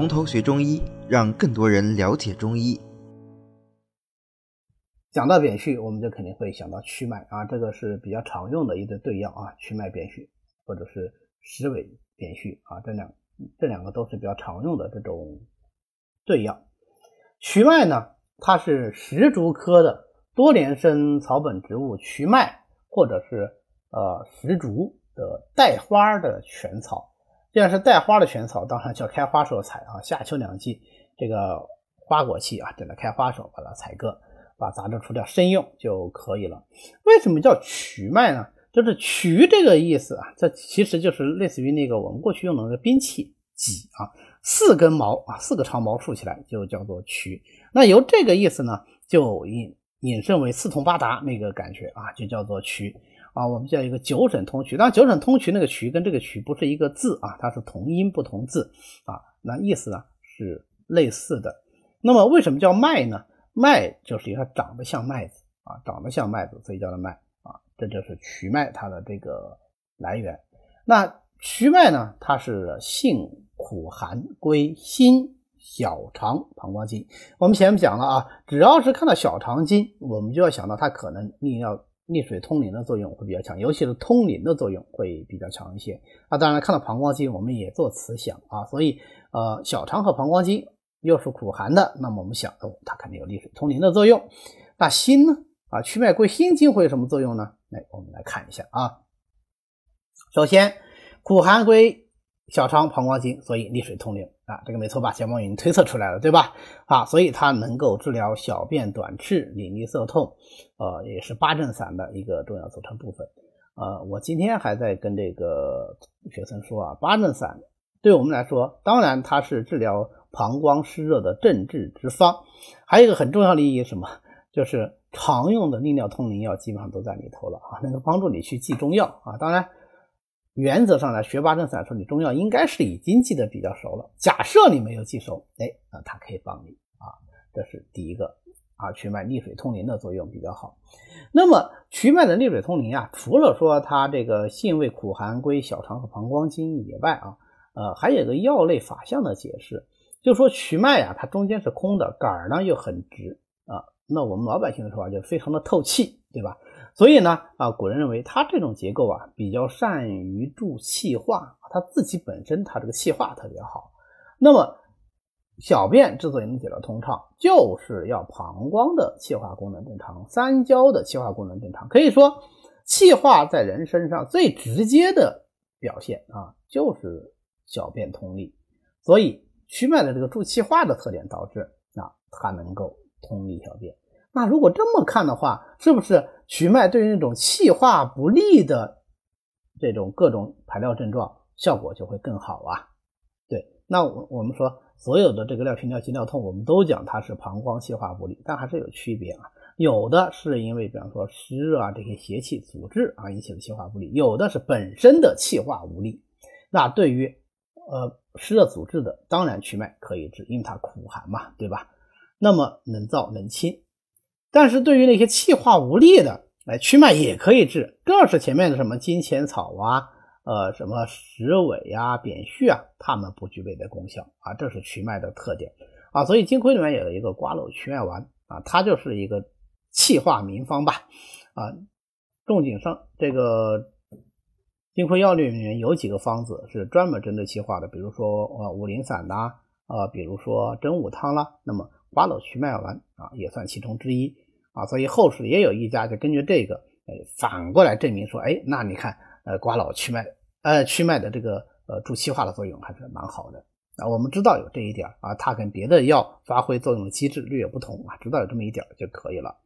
从头学中医，让更多人了解中医。讲到扁蓄，我们就肯定会想到曲麦啊，这个是比较常用的一对对药啊，曲麦扁蓄或者是石韦扁蓄啊，这两这两个都是比较常用的这种对药。曲麦呢，它是石竹科的多年生草本植物曲麦或者是呃石竹的带花的全草。既然是带花的全草，当然叫开花时候采啊，夏秋两季这个花果期啊，等它开花时候把它采割。把杂质除掉，生用就可以了。为什么叫曲麦呢？就是曲这个意思啊，这其实就是类似于那个我们过去用的那个兵器戟啊，四根毛啊，四个长毛竖起来就叫做曲。那由这个意思呢，就引引申为四通八达那个感觉啊，就叫做曲啊。我们叫一个九省通衢，当然九省通衢那个衢跟这个衢不是一个字啊，它是同音不同字啊，那意思呢是类似的。那么为什么叫麦呢？麦就是因为它长得像麦子啊，长得像麦子，所以叫它麦啊，这就是曲麦它的这个来源。那曲麦呢，它是性苦寒，归心、小肠、膀胱经。我们前面讲了啊，只要是看到小肠经，我们就要想到它可能你要、利水通淋的作用会比较强，尤其是通淋的作用会比较强一些。那当然看到膀胱经，我们也做此想啊，所以呃，小肠和膀胱经。又是苦寒的，那么我们想，哦，它肯定有利水通淋的作用。那心呢？啊，曲脉归心经会有什么作用呢？来，我们来看一下啊。首先，苦寒归小肠、膀胱经，所以利水通淋啊，这个没错吧？小猫已经推测出来了，对吧？啊，所以它能够治疗小便短赤、淋漓涩痛，呃，也是八正散的一个重要组成部分。呃，我今天还在跟这个学生说啊，八正散对我们来说，当然它是治疗。膀胱湿热的镇治之方，还有一个很重要的意义什么？就是常用的利尿通淋药基本上都在里头了啊，能够帮助你去记中药啊。当然，原则上来学八正散说你中药应该是已经记得比较熟了。假设你没有记熟，哎，那它可以帮你啊。这是第一个啊，曲麦利水通淋的作用比较好。那么曲麦的利水通淋啊，除了说它这个性味苦寒，归小肠和膀胱经以外啊，呃，还有个药类法相的解释。就说曲麦啊，它中间是空的，杆儿呢又很直啊。那我们老百姓的说法就非常的透气，对吧？所以呢，啊，古人认为它这种结构啊比较善于助气化，它自己本身它这个气化特别好。那么小便之所以能解得通畅，就是要膀胱的气化功能正常，三焦的气化功能正常。可以说，气化在人身上最直接的表现啊，就是小便通利。所以。曲脉的这个助气化的特点导致啊，它能够通利小便。那如果这么看的话，是不是曲麦对于那种气化不利的这种各种排尿症状效果就会更好啊？对，那我我们说所有的这个尿频尿急尿痛，我们都讲它是膀胱气化不利，但还是有区别啊。有的是因为比方说湿热啊这些邪气阻滞啊引起的气化不利，有的是本身的气化无力。那对于呃，湿热阻滞的，当然曲麦可以治，因为它苦寒嘛，对吧？那么能燥能清。但是对于那些气化无力的，哎，曲麦也可以治。更是前面的什么金钱草啊，呃，什么石韦呀、扁蓄啊，它们不具备的功效啊，这是曲麦的特点啊。所以金匮里面有一个瓜蒌曲麦丸啊，它就是一个气化名方吧啊。仲景上这个。金匮要略里面有几个方子是专门针对气化的，比如说呃五苓散呐，呃比如说真武汤啦，那么瓜蒌曲麦丸啊也算其中之一啊，所以后世也有一家就根据这个，呃反过来证明说，哎，那你看呃瓜蒌曲麦呃曲麦的这个呃助气化的作用还是蛮好的啊，我们知道有这一点啊，它跟别的药发挥作用的机制略有不同啊，知道有这么一点就可以了。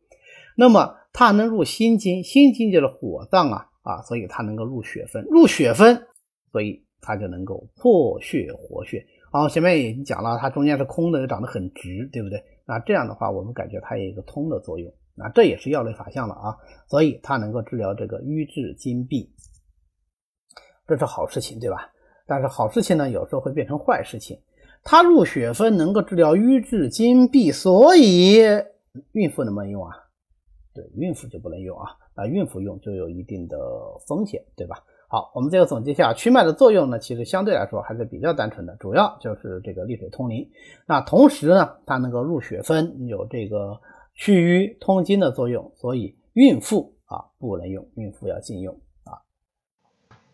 那么它能入心经，心经就是火脏啊。啊，所以它能够入血分，入血分，所以它就能够破血活血。好，前面已经讲了，它中间是空的，又长得很直，对不对？那这样的话，我们感觉它有一个通的作用。那这也是药类法相了啊，所以它能够治疗这个瘀滞金闭，这是好事情，对吧？但是好事情呢，有时候会变成坏事情。它入血分能够治疗瘀滞金闭，所以孕妇能不能用啊？对，孕妇就不能用啊。啊，孕妇用就有一定的风险，对吧？好。我们最后总结一下，曲脉的作用呢，其实相对来说还是比较单纯的，主要就是这个利水通淋。那同时呢，它能够入血分，有这个祛瘀通经的作用，所以孕妇啊不能用，孕妇要禁用啊。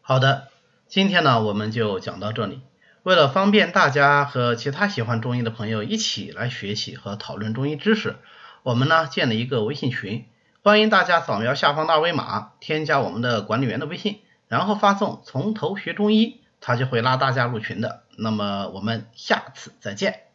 好的，今天呢我们就讲到这里。为了方便大家和其他喜欢中医的朋友一起来学习和讨论中医知识，我们呢建了一个微信群，欢迎大家扫描下方的二维码，添加我们的管理员的微信。然后发送“从头学中医”，他就会拉大家入群的。那么我们下次再见。